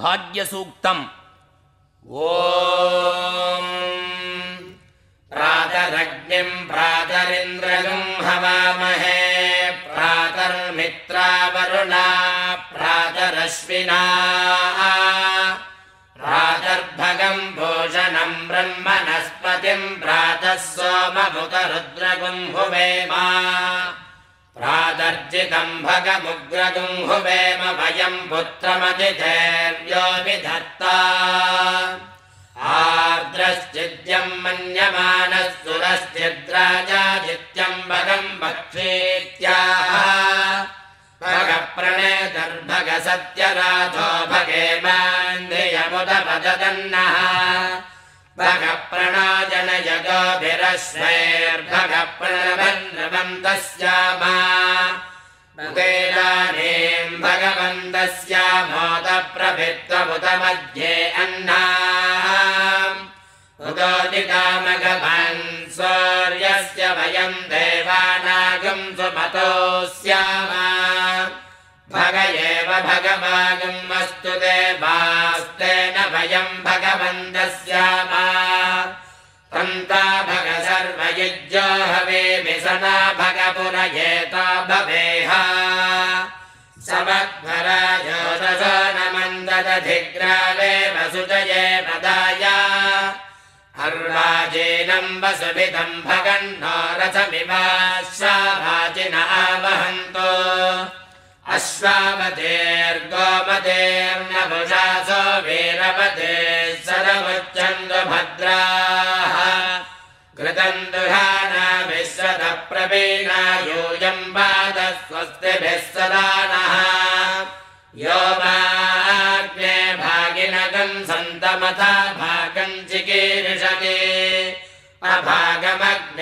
भाग्यसूक्तम्। ॐ प्रातरग्निम् प्रातरिन्द्रगुम् हवामहे प्रातर्मित्रावरुणा प्रातरश्विना प्रातर्भगम् भूषणम् ब्रह्मणस्पतिम् प्रातः सोमभुतरुद्रगुम् हुवेमा प्रातर्जितम् भगमुग्रगुम् हुवेम वयम् पुत्रमतिथेर्यो विधत्ता आर्द्रश्चिद्यम् मन्यमानः सुरश्चिद्राजादित्यम् भगम् भक्षेत्याः भगप्रणेतर्भग सत्यराधो भगेमान्धियमुदपदन्नः भगप्रणोजनयगोभिरश्वैर्भगप्रणवन्नवन्तस्यामा मुगेरानीम् भगवन्तस्यामोदप्रभित्वमुत मध्ये अन्ना उदोदिकामगवन् सौर्यस्य वयम् देवानागम् सुमतो स्याम भग एव भगवागम् अस्तु देवास्तेन वयम् भगवन्तस्याम। तन्ता भग सर्वयुज्यो हवे विसना भगपुरयेता भवेह समग्भरायोदशो न मन्ददधिग्रावे वसुजये पदाय अर्वाजीनम् वसुभिदम् भगन्नो रथमिवाश्वाभाजिन आवहन्तो। अश्वावतेर्गोमतेर्नभुषासो वीरपते दुहाना विश्वत प्रवीणा यूयम् पाद स्वस्तिभिः सदा नः यो माग्ने भागिनगम् सन्तमथा भागम् चिकीर्षति अभागमग्ने तम् कुर्वा